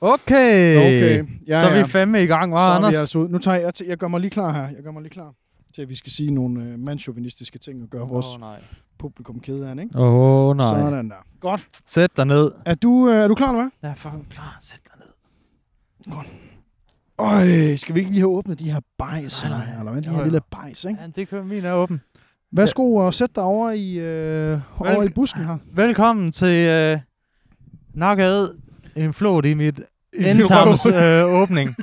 Okay. Okay. Ja, så er ja. vi fandme i gang, er Anders? altså ud. Nu tager jeg, jeg gør mig lige klar her. Jeg gør mig lige klar til, at vi skal sige nogle øh, mandsjovinistiske ting og gøre vores Åh, nej. publikum ked af, ikke? Åh, oh, nej. Sådan der. Godt. Sæt dig ned. Er du, øh, er du klar, eller hvad? Jeg er fucking klar. Sæt dig ned. Øj, skal vi ikke lige have åbnet de her bajs? Nej, Eller, hvad? De her jo. lille bajs, ikke? Ja, det kører min er åben. Værsgo og sæt dig over i, øh, over i busken her. Velkommen til øh, Nakad en flot i mit Røv. øh, åbning.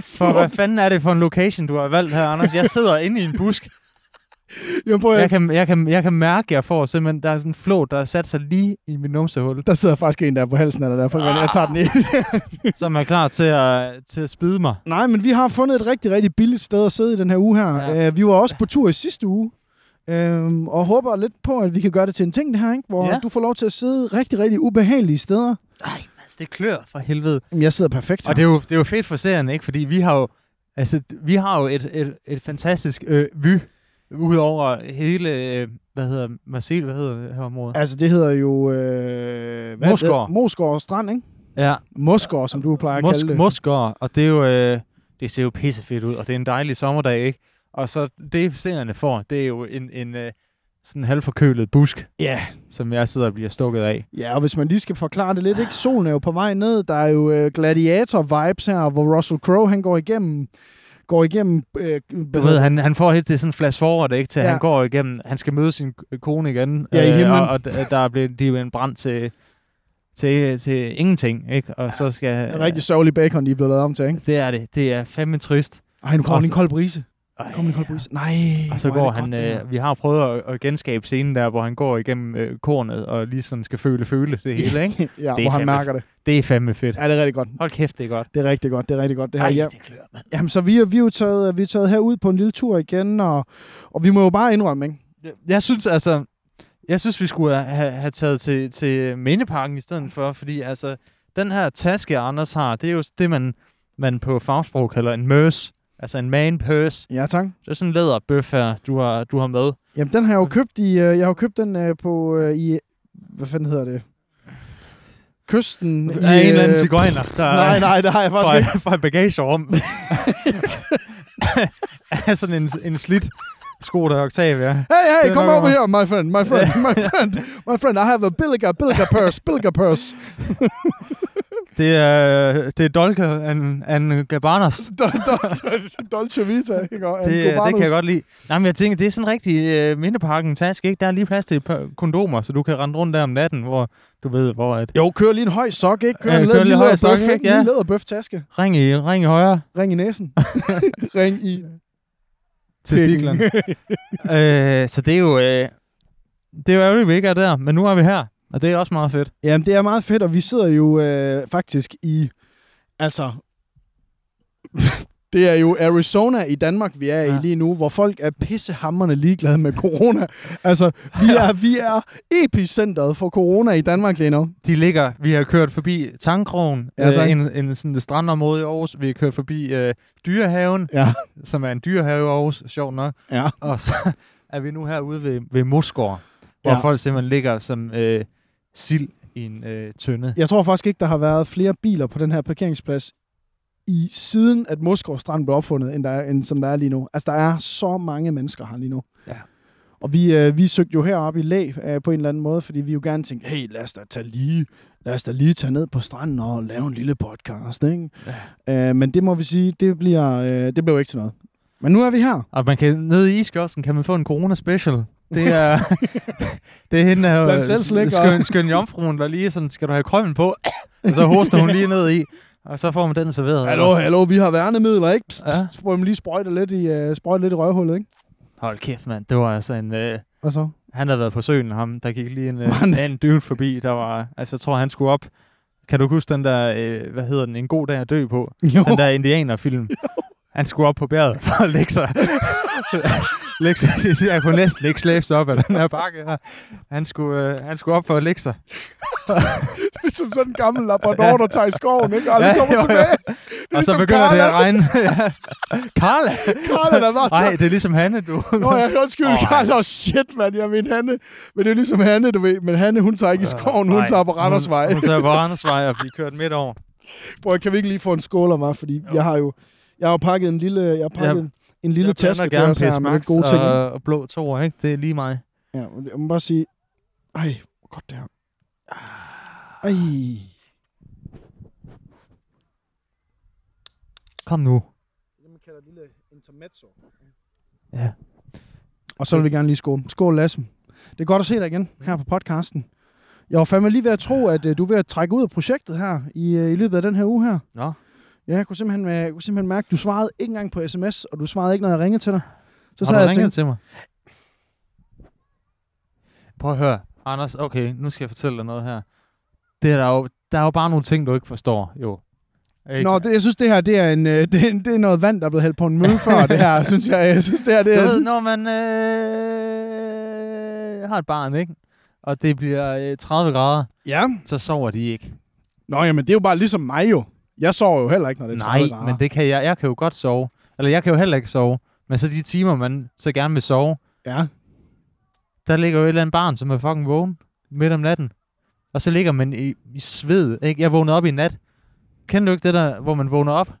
For hvad fanden er det for en location, du har valgt her, Anders? Jeg sidder inde i en busk. Jamen, prøv, Jeg jeg kan, jeg kan, jeg kan mærke, at jeg får simpelthen, der er sådan en flot, der har sat sig lige i mit numsehul, der sidder faktisk en der på halsen eller der. For jeg tager den i. som er klar til at, til at spide mig. Nej, men vi har fundet et rigtig, rigtig billigt sted at sidde i den her uge her. Ja. Uh, vi var også på tur i sidste uge. Øhm, og håber lidt på, at vi kan gøre det til en ting, det her, ikke? Hvor ja. du får lov til at sidde rigtig, rigtig ubehagelige steder. Ej, Mads, det klør for helvede. Jamen, Jeg sidder perfekt her. Og det er, jo, det er jo fedt for serien, ikke? Fordi vi har jo, altså, vi har jo et, et, et fantastisk øh, vy ud over hele, øh, hvad hedder Marcel, hvad hedder det her område? Altså, det hedder jo... Øh, hvad Mosgård. Mosgård Strand, ikke? Ja, Mosgård, som du plejer at Mos- kalde det. Mosgård, og det er jo, øh, det ser jo pissefedt ud, og det er en dejlig sommerdag, ikke? Og så det, serierne får, det er jo en, en øh, sådan halvforkølet busk, Ja. som jeg sidder og bliver stukket af. ja, og hvis man lige skal forklare det lidt, ikke? Solen er jo på vej ned. Der er jo øh, gladiator-vibes her, hvor Russell Crowe, han går igennem... Går igennem... Øh, Du ved, han, han får helt til sådan en flash forward, ikke? Til ja. Ja. han går igennem, han skal møde sin kone igen. Ja, i himlen. og, og der er blevet, de jo en brand til, til, til ingenting, ikke? Og så skal... En rigtig sørgelig bacon, de er blevet lavet om til, ikke? Det er det. Det er fandme trist. Ej, nu kommer en kold brise. Ej, Kommer en kold brise. Nej, Og så går han, godt, øh, vi har prøvet at, at genskabe scenen der, hvor han går igennem øh, kornet og lige sådan skal føle, føle det hele, ikke? ja, det er hvor han mærker det. Det er fandme fedt. Ja, det er rigtig godt. Hold kæft, det er godt. Det er rigtig godt. Det er rigtig godt. Det her. Ej, ja. det klør, mand. Jamen, så vi er, vi er jo taget, vi er taget herud på en lille tur igen, og, og vi må jo bare indrømme, ikke? Jeg, jeg synes altså, jeg synes, vi skulle have, have taget til, til Mindeparken i stedet for, fordi altså, den her taske, Anders har, det er jo det, man, man på fagsprog kalder en møs. Altså en man purse. Ja, tak. Det er sådan en læderbøf her, du har, du har med. Jamen, den har jeg jo købt i, øh, jeg har købt den øh, på, øh, i, hvad fanden hedder det? Kysten. Der er en eller anden cigøjner, der Nej, nej, det har jeg faktisk ikke. fra, fra et bagagerum. er sådan en, en slidt sko, der er Octavia. Hey, hey, come er over. here, my friend, my friend, my friend, my friend. I have a Billiger, Billiger purse, Billiger purse. Det er, det er Dolce and, and Gabbanas. Dol- Dol- Dolce Vita, ikke? Og en Det, det Gobanos. kan jeg godt lide. Nej, men jeg tænker, det er sådan en rigtig uh, mindeparken taske, ikke? Der er lige plads til kondomer, så du kan rende rundt der om natten, hvor du ved, hvor at... Jo, kør lige en høj sok, ikke? Kør Ja, en kør lille lige høj sok, læderbøf, ikke? En Ja. lille læderbøf-taske. Ring i, ring i højre Ring i næsen. Ring i til stiklerne. øh, så det er jo... Øh, det er jo ærgerligt, vi ikke er der, men nu er vi her, og det er også meget fedt. Jamen, det er meget fedt, og vi sidder jo øh, faktisk i... Altså... det er jo Arizona i Danmark, vi er Ja. i lige nu, hvor folk er pissehammerne ligeglade med corona. Altså, vi er, vi er epicentret for corona i Danmark lige nu. De ligger, vi har kørt forbi Tangkrogen, Ja, tak. øh, en, en sådan strandområde i Aarhus. Vi har kørt forbi øh, Dyrehaven, Ja. som er en dyrehave i Aarhus, sjovt nok. Ja. Og så er vi nu herude ved, ved Mosgård, hvor Ja. folk simpelthen ligger som øh, sild i en øh, tønde. Jeg tror faktisk ikke, der har været flere biler på den her parkeringsplads i siden, at Moskov Strand blev opfundet, end, der er, end som der er lige nu. Altså, der er så mange mennesker her lige nu. Ja. Og vi, øh, vi søgte jo heroppe i læg øh, på en eller anden måde, fordi vi jo gerne tænkte, hey, lad os da tage lige, lad os da lige tage ned på stranden og lave en lille podcast, ikke? Ja. Øh, men det må vi sige, det bliver, øh, det bliver jo ikke til noget. Men nu er vi her. Og man kan, nede i iskiosken kan man få en corona special. Det er, det er hende og- skøn, skøn jomfruen, der lige sådan, skal du have krømmen på? Og så hoster hun lige ned i, og så får man den serveret. Hallo, hallo, vi har værnemidler, ikke? Pst, Ja. pst, prøv lige sprøjte lidt i, uh, sprøjte lidt i røvhullet, ikke? Hold kæft, mand. Det var altså en... Øh, Og så? han havde været på søen, ham. Der gik lige en, øh, en dude forbi, der var... Altså, jeg tror, han skulle op. Kan du huske den der, øh, hvad hedder den, En god dag at dø på? Jo. Den der indianerfilm. Han skulle op på bjerget for at lægge sig. lægge sig. Jeg kunne næsten ikke slæbe sig op af den her bakke her. Han skulle, øh, han skulle op for at lægge sig. Ligesom sådan en gammel labrador, der tager i skoven, ikke? Og Ja, kommer jo, jo. tilbage. Det er Og så ligesom begynder det Carla. at regne. Ja. Carla? Carla, der var så... Nej, det er ligesom Hanne, du. Nå, jeg undskyld, oh, Carla. Oh, shit, mand. Jeg mener Hanne. Men det er ligesom Hanne, du ved. Men Hanne, hun tager ikke i skoven. Hun Nej, tager på Randersvej. Hun, hun tager på Randersvej og bliver kørt midt over. Bror, kan vi ikke lige få en skål af mig? Fordi jeg har jo jeg har pakket en lille, jeg har pakket Ja. en, lille taske til os her med lidt gode ting. Og, og blå toer, ikke? Det er lige mig. Ja, jeg må bare sige, ej, hvor godt det her. Ej. Kom nu. Det, man kalder lille intermezzo. Ja. Og så vil vi gerne lige skåle. Skål, Lasse. Det er godt at se dig igen her på podcasten. Jeg var fandme lige ved at tro, at øh, du er ved at trække ud af projektet her i, øh, i løbet af den her uge her. Nå. Ja, jeg kunne simpelthen, øh, jeg kunne simpelthen mærke, at du svarede ikke engang på sms, og du svarede ikke, når jeg ringede til dig. Så Har du jeg ringet tænkte, til mig? Prøv at høre. Anders, okay, nu skal jeg fortælle dig noget her. Det er der, jo, der er jo bare nogle ting, du ikke forstår, jo. Ikke? Nå, det, jeg synes, det her det er, en, øh, det, er, en- det er noget vand, der er blevet hældt på en mølle før, det her, synes jeg. Jeg synes, det her, det Du er... ved, når man øh, har et barn, ikke? Og det bliver øh, 30 grader, Ja. så sover de ikke. Nå, jamen, det er jo bare ligesom mig jo. Jeg sover jo heller ikke, når det er 30 Nej, grader. men det kan jeg. Jeg kan jo godt sove. Eller jeg kan jo heller ikke sove. Men så de timer, man så gerne vil sove, Ja. der ligger jo et eller andet barn, som er fucking vågen midt om natten. Og så ligger man i, i sved. Ikke? Jeg vågnede op i nat. Kender du ikke det der, hvor man vågner op?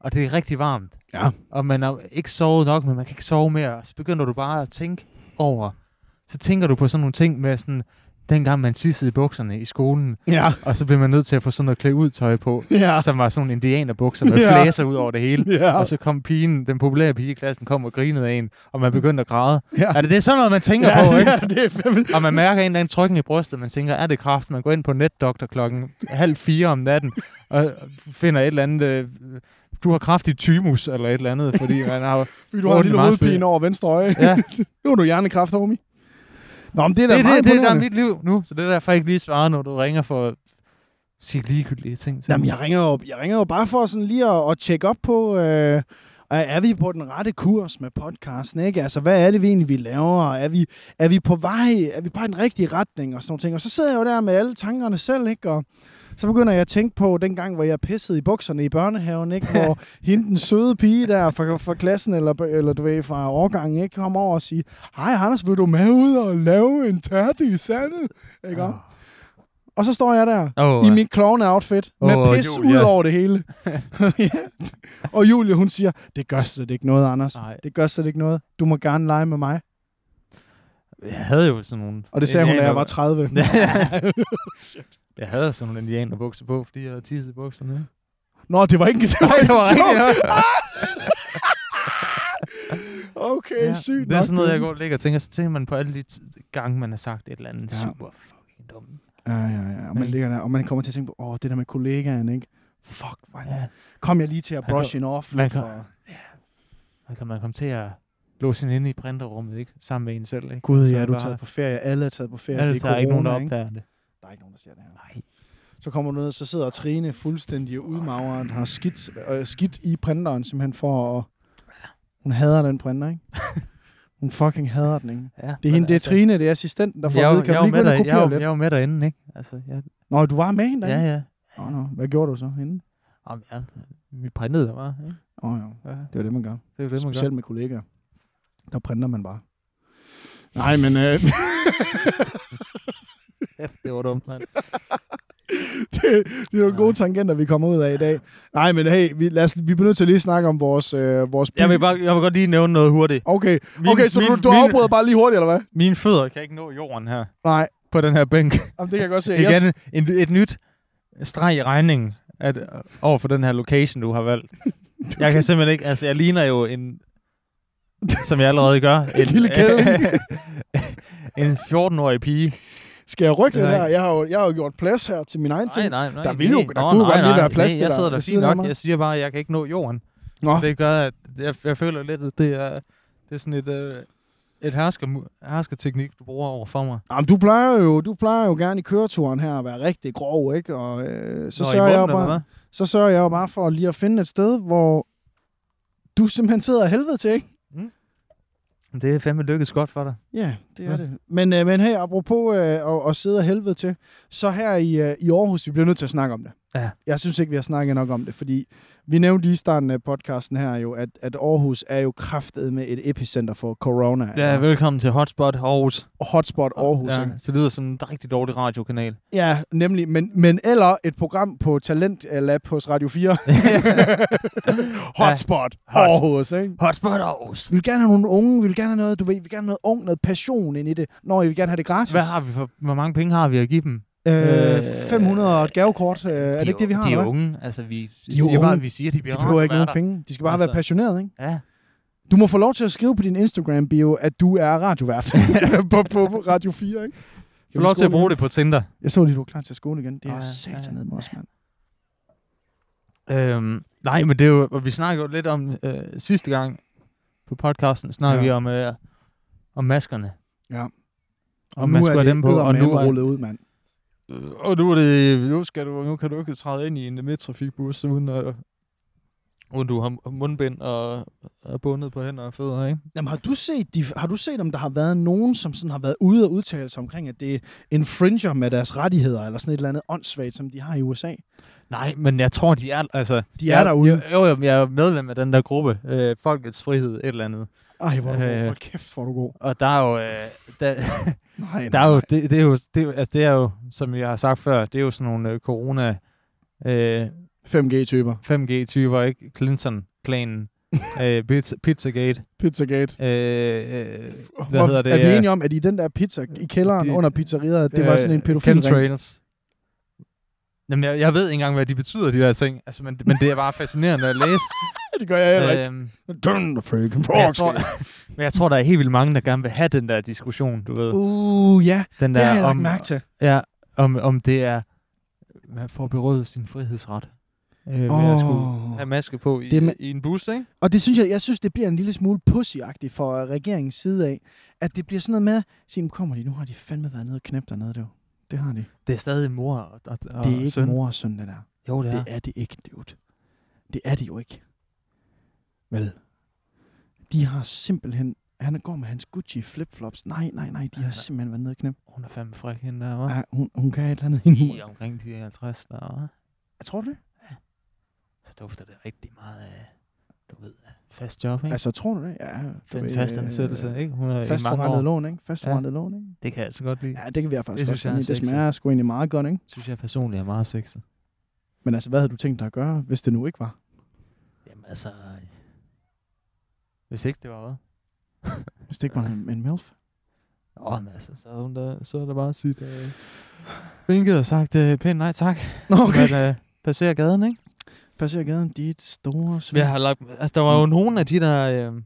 Og det er rigtig varmt. Ja. Og man har ikke sovet nok, men man kan ikke sove mere. Og så begynder du bare at tænke over. Så tænker du på sådan nogle ting med sådan, dengang man tissede i bukserne i skolen, Ja. og så blev man nødt til at få sådan noget klæde ud tøj på, Ja. som var sådan nogle indianerbukser med Ja. flæser ud over det hele. Ja. Og så kom pigen, den populære pige i klassen, kom og grinede af en, og man begyndte at græde. Ja. Er det, det er sådan noget, man tænker ja, på, ikke? Ja, det er fandme... Og man mærker en eller anden trykken i brystet, man tænker, er det kraft? Man går ind på netdoktor klokken halv fire om natten, og finder et eller andet, øh, du har kraftig tymus, eller et eller andet, fordi man har... Fordi du har en lille hovedpine over venstre øje. Ja, er du hjernekræft, homie. Nå, men det er det, da det, meget det, det, der er mit liv nu, så det er derfor, jeg ikke lige svarer, når du ringer for at sige ligegyldige ting til Jamen, jeg ringer jo, jeg ringer jo bare for sådan lige at, at tjekke op på, øh, er vi på den rette kurs med podcasten, ikke? Altså, hvad er det vi egentlig, vi laver? Er vi, er vi på vej? Er vi bare i den rigtige retning? Og sådan nogle ting. Og så sidder jeg jo der med alle tankerne selv, ikke? Og så begynder jeg at tænke på den gang, hvor jeg pissede i bukserne i børnehaven, ikke? Hvor hende, den søde pige der fra, fra klassen, eller, eller du ved, fra årgangen, ikke? Kom over og sige, hej Anders, vil du med ud og lave en tærte i sandet? Ikke? Oh. Og så står jeg der, Oh, i mit clown-outfit, med Åh, pis Julia. ud over det hele. ja. Og Julie, hun siger, det gør slet ikke noget, Anders. Nej, Det gør slet ikke noget. Du må gerne lege med mig. jeg havde jo sådan nogle... Og det sagde hun, da jeg var 30. Jeg havde sådan nogle indianerbukser på, fordi jeg havde tisset bukserne. Nå, det var ikke det Nej, det var en joke. rigtigt. Okay, Ja, sygt Det er nok. sådan noget, jeg går og ligger og tænker, så tænker man på alle de gange, man har sagt et eller andet Ja. super fucking dumt. Ja, ja, ja. Og man, ligger der, og man kommer til at tænke på, åh, det der med kollegaen, ikke? Fuck, hvor Ja. kom jeg lige til at Man brush hende off. man kan- for... Så kan man komme til at låse hende inde i printerrummet, ikke? Sammen med en selv, ikke? Gud, ja, du er det taget på ferie. Alle er taget på ferie. Alle det er er ikke nogen, der corona, opdager det. Der er ikke nogen, der ser det her. Nej. Så kommer du ned, så sidder Trine fuldstændig udmagret, har skidt, øh, skidt i printeren, simpelthen for at... Hun hader den printer, ikke? Hun fucking hader den, ikke? Ja, Det er, hende, det er Trine, det er assistenten, der får jeg, at vide, kan jeg, du er gå med der, jeg, jeg er jo med derinde, ikke? Altså, jeg, Nå, du var med hende ja, derinde? ja. Nå, nå. Hvad gjorde du så hende? Jamen, ja. Vi printede der bare, ikke? Åh, oh, ja. Ja, Det jo det, man gør. det er jo det, man Specielt med kollegaer. Der printer man bare. Nej, men øh, gør. det var dumt, mand. det, det er nogle gode tangenter, vi kommer ud af i dag. Nej, men hey, vi, lad os, vi bliver nødt til lige at snakke om vores, øh, vores by. Jeg vil, bare, jeg vil godt lige nævne noget hurtigt. Okay, Min- okay så min- du, du min- afbryder bare lige hurtigt, eller hvad? Mine fødder kan ikke nå jorden her. Nej, På den her bænk. jamen, det kan jeg godt se. Jeg, Igen, en, et nyt streg i regningen at, over for den her location, du har valgt. Jeg kan simpelthen ikke... Altså, jeg ligner jo en... Som jeg allerede gør. En, lille kælling. en 14-årig pige. Skal jeg rykke det Nej. der? Jeg har, jo, jeg har jo gjort plads her til min egen Nej, ting. nej, nej. Der vil jo- der Nå, kunne nej, godt lige være plads nej, til Jeg sidder der ved fint nok. Jeg siger bare, at jeg kan ikke nå jorden. Nå, Det gør, at jeg, jeg føler lidt, at det er, det er sådan et, øh, et hersker, herskerteknik, du bruger over for mig. Jamen, du plejer jo, du plejer jo gerne i køreturen her at være rigtig grov, ikke? Og øh, så, Nå, sørger jeg bare, så sørger jeg jo bare for lige at finde et sted, hvor du simpelthen sidder af helvede til, ikke? Det er fandme lykkedes godt for dig. Ja, det er Ja. det. Men, øh, men hey, apropos øh, at, at sidde af helvede til, så her i, øh, i Aarhus, vi bliver nødt til at snakke om det. Ja. Jeg synes ikke, vi har snakket nok om det, fordi vi nævnte lige i starten af podcasten her jo, at, at Aarhus er jo kraftet med et epicenter for corona. Ja, velkommen til Hotspot Aarhus. Hotspot Aarhus. Ja, ikke? så det lyder som en rigtig dårlig radiokanal. Ja, nemlig. Men, men eller et program på Talent Lab hos Radio 4. Hotspot Aarhus, ikke? Hotspot Aarhus. Vi vil gerne have nogle unge, vi vil gerne have noget, du ved, vi vil gerne have noget ung, noget passion ind i det. Når vi vil gerne have det gratis. Hvad har vi for, hvor mange penge har vi at give dem? Øh, 500 og et gavekort. Øh, er det de ikke det, vi har? De er unge. Altså, vi er siger unge. bare, at vi siger, at de bliver De behøver ikke at nogen penge. De skal bare Altså- være passionerede, ikke? Ja. Du må få lov til at skrive på din Instagram-bio, at du er radiovært på, på, på Radio 4, ikke? Få lov til at bruge det på Tinder. Jeg så lige, du er klar til skole igen. Det er Nå, ja, satan ja, ned med os, mand. Øhm, nej, men det er jo, og vi snakkede jo lidt om øh, sidste gang på podcasten, snakkede Ja. vi om, øh, om maskerne. Ja. Og man skulle have dem på, og nu, er, rullet ud, mand. Øh, og nu, er det, nu, skal du, nu kan du ikke træde ind i en midttrafikbus, uden, at, uden du har mundbind og er bundet på hænder og fødder, ikke? Jamen, har du set, de, har du set, om der har været nogen, som sådan har været ude og udtale sig omkring, at det infringer med deres rettigheder, eller sådan et eller andet åndssvagt, som de har i USA? Nej, men jeg tror, de er, altså... De er jeg, derude. Jo, jo, jeg er medlem af den der gruppe, øh, Folkets Frihed, et eller andet. Ej, hvor. Øh. Hold kæft, hvor du god. Og der er jo... Øh, der, Nej, Der er jo, det, det, er jo, det, altså det er jo, som jeg har sagt før, det er jo sådan nogle øh, corona øh, 5G-typer. 5G-typer, ikke? Clinton-klanen, øh, pizza, Pizzagate. Pizzagate. Øh, øh, Hvor, hedder det, Er vi øh, enige om, at i den der pizza i kælderen det- under pizzeriet, det var sådan en pædofil Chemtrails. Jamen, jeg, jeg ved ikke engang, hvad de betyder, de der ting. Altså, men, men det er bare fascinerende at læse. Det gør jeg heller ikke. øhm, the freaking men, jeg tror, men jeg tror, der er helt vildt mange, der gerne vil have den der diskussion, du ved. Uh, ja, Den det har der jeg om, mærke til. Ja, om, om det er man får berøvet sin frihedsret. Øh, Åh. at skulle have maske på i, Det i en bus, ikke? Og det synes jeg, jeg synes, det bliver en lille smule pussyagtigt fra regeringens side af, at det bliver sådan noget med, at sige, "Nu kommer de, nu har de fandme været nede og knæppe dernede, det, det har de. Det er stadig mor og, og, og Det er ikke søn. mor og søn, det der. Jo, det er. Det er det ikke, dude. Det er det jo ikke. Vel? De har simpelthen... Han går med hans Gucci flipflops. Nej, nej, nej. De har simpelthen været nede og knæppe. Hun er fandme fræk, hende der, hva'? Ja, hun, hun kan et eller andet endnu. Lige omkring de 50 der, hva'? Jeg tror du det? Så dufter det rigtig meget af, du ved, fast job, ikke? Altså, tror du det? Ja. du den ved, fast øh, ansættelse, ikke? Hun er Fastforrentet år. lån, ikke? Fastforrentet lån, ikke? Det kan jeg altså godt lide. Ja, det kan vi faktisk Det godt synes jeg i. Det smager sgu egentlig meget godt, ikke? synes jeg personligt er meget sexet. Men altså, hvad havde du tænkt dig at gøre, hvis det nu ikke var? Jamen altså... Hvis ikke det var hvad? Hvis det ikke var en, en MILF? Åh, men altså, så er, hun der, så er der bare sit øh, vinket og sagt øh, pænt nej tak. Nå, Okay. Men, øh, passerer gaden, ikke? Passer gaden, dit store svin. Jeg har lagt, altså, der var jo nogle af de der øh,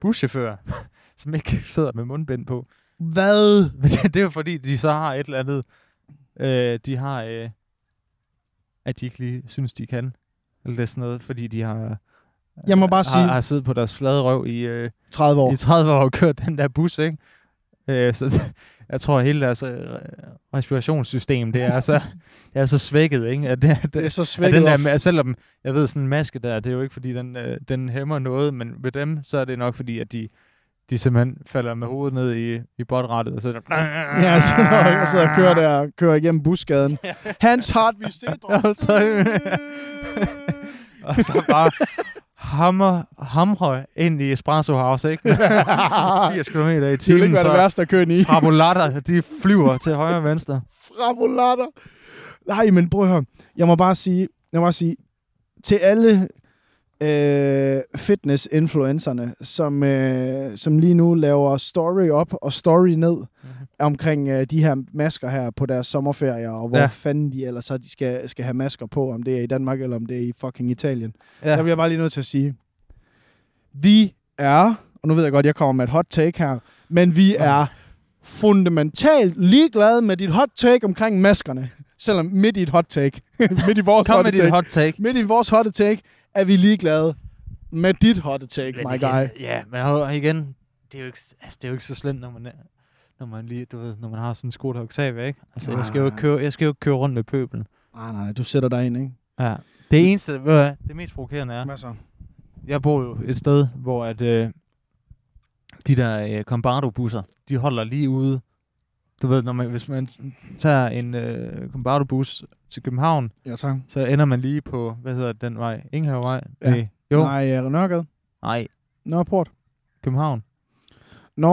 buschauffører, som ikke sidder med mundbind på. Hvad? Men det, det er jo fordi, de så har et eller andet, øh, de har, øh, at de ikke lige synes, de kan. Eller det er sådan noget, fordi de har, Jeg må bare har, sige- har siddet på deres flade røv i, øh, 30 år. i 30 år og kørt den der bus, ikke? Øh, så jeg tror, at hele deres øh, respirationssystem, det er så, det er så svækket, ikke? At det, det, Det er så at svækket den der, selvom jeg ved, sådan en maske der, det er jo ikke, fordi den, øh, den hæmmer noget, men ved dem, så er det nok, fordi at de, de simpelthen falder med hovedet ned i, i botrettet, og så er det, Ja, sidder og kører, der, kører igennem busgaden. Hans Hart, vi ser og så bare hammer, hamre ind i Espresso House, ikke? 80 km i Det vil ikke timen, være det værste at køre i. frabolatter, de flyver til højre og venstre. Frabolatter. Nej, men prøv at høre. Jeg må bare sige, jeg må bare sige til alle øh, fitness-influencerne, som, øh, som lige nu laver story op og story ned omkring øh, de her masker her på deres sommerferier, og hvor Ja. fanden de ellers så de skal, skal have masker på, om det er i Danmark eller om det er i fucking Italien. Ja. Der bliver jeg bare lige nødt til at sige, vi er, og nu ved jeg godt, jeg kommer med et hot take her, men vi er fundamentalt ligeglade med dit hot take omkring maskerne. Selvom midt i et hot take, midt i vores Kom hot med take, dit hot take. midt i vores hot take, er vi ligeglade med dit hot take, Men my igen, guy. Ja, men igen, det er jo ikke, altså, det er jo ikke så slemt, når man, er- når man lige, du ved, når man har sådan en Skoda Octavia, ikke? Altså, jeg skal jo ikke køre, jeg skal jo køre rundt med pøbelen. Nej, nej, du sætter dig ind, ikke? Ja. Det eneste, ved det mest provokerende er, Hvad så? jeg bor jo et sted, hvor at, øh, de der øh, Combardo-busser, de holder lige ude du ved, når man, hvis man tager en øh, Combardo-bus til København, Ja, tak. så ender man lige på, hvad hedder den vej? Ingehavevej? Ja. Nej. Jo. Nej. Nej, øh, Nørregade. Nej. Nørreport. København. Nå,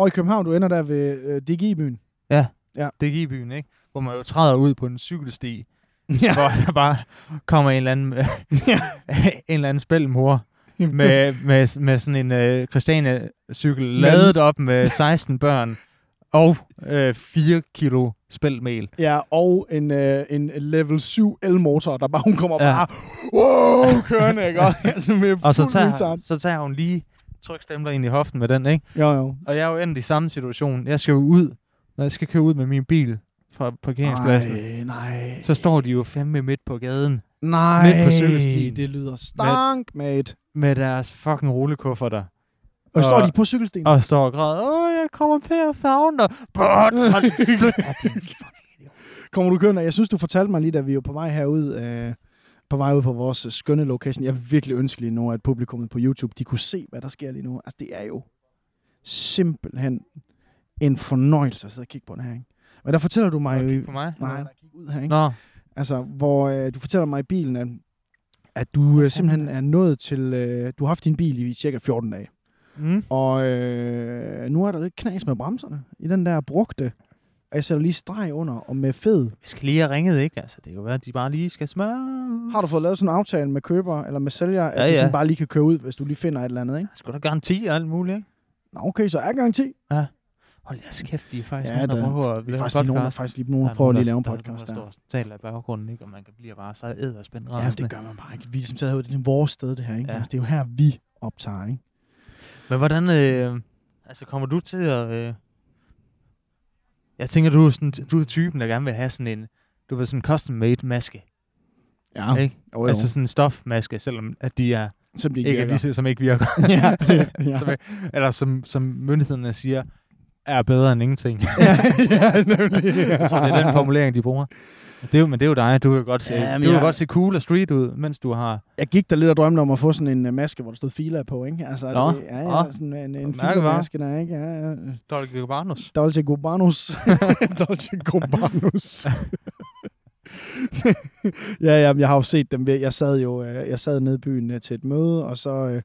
og i København, du ender der ved øh, DGI-byen. Ja. Ja. Det er i byen, ikke? Hvor man jo træder ud på en cykelsti, Ja. hvor der bare kommer en eller anden, Ja. en eller anden spælmor med, med, med sådan en øh, Christiania-cykel ladet op med 16 børn og øh, 4 kilo spælmel. Ja, og en, øh, en level 7 elmotor, der bare, hun kommer Ja. bare, wow, kørende, ikke? Og, altså, med Og så tager, retard. så tager hun lige trykstemler ind i hoften med den, ikke? Jo, jo. Og jeg er jo endt i samme situation. Jeg skal jo ud, når jeg skal køre ud med min bil fra parkeringspladsen. Nej, nej. Så står de jo fandme midt på gaden Nej, midt på cykelstien. det lyder stank, mate. med deres fucking rullekufferter. Og står Og- de på cykelstien? Og står og græder, åh, jeg kommer til at savne dig. Flyt din. Kommer du kørende? Jeg synes, du fortalte mig lige, da vi var på vej herud, øh, på vej ud på vores skønne location. Jeg virkelig ønske lige nu, at publikummet på YouTube, de kunne se, hvad der sker lige nu. Altså, det er jo simpelthen en fornøjelse at sidde og kigge på det her, ikke? Men der fortæller du mig jo... På mig. Nej, der kigge ud her, ikke? Nå, Altså, hvor øh, du fortæller mig i bilen, at, at du øh, simpelthen er nået til... Øh, du har haft din bil i cirka 14 dage. Mm. Og øh, nu er der lidt knas med bremserne i den der brugte. Og jeg sætter lige streg under, og med fed. vi skal lige have ringet, ikke? Altså, det kan jo være, at de bare lige skal smøre. Har du fået lavet sådan en aftale med køber eller med sælger, at Ja, du ja. sådan bare lige kan køre ud, hvis du lige finder et eller andet, ikke? Skal der garanti og alt muligt, ikke? Nå, okay, så er garanti. Hold jeres kæft, de er faktisk Ja, ja, nogen, der der- prøver at Vi lave faktisk nogen, der, faktisk lige nogen, der Der er prøver lige at lave en der- der podcast der. Der står og taler i baggrunden, ikke? Og man kan blive bare så æderspændt Ja, det gør man bare ikke. Vi er som taget ud, det er vores sted, det her, ikke? Ja. Ja. Altså, det er jo her, vi optager, ikke? Men hvordan, øh, altså kommer du til at... Øh, jeg tænker, du er, sådan, du er typen, der gerne vil have sådan en, du ved, sådan en custom-made maske, Ja, ikke? jo, jo. Altså sådan en stofmaske, selvom at de er som de ikke, ikke virker. lige, som ikke virker. ja, ja. som, eller som, som myndighederne siger, er bedre end ingenting. ja, ja, nemlig. Jeg tror, det er den formulering, de bruger. Det er jo, men det er jo dig. Du vil godt se, Ja, du vil jeg- godt se cool og street ud, mens du har... Jeg gik der lidt og drømte om at få sådan en uh, maske, hvor der stod Fila på, ikke? Altså, Nå, det, ja, ja, sådan en, en. Fila-maske der, ikke? Ja, ja. Dolce Gabbanos. Dolce Gabbanos. Dolce Gabbanos. ja, ja, men jeg har jo set dem. Jeg sad jo øh, jeg sad nede i byen øh, til et møde, og så, øh,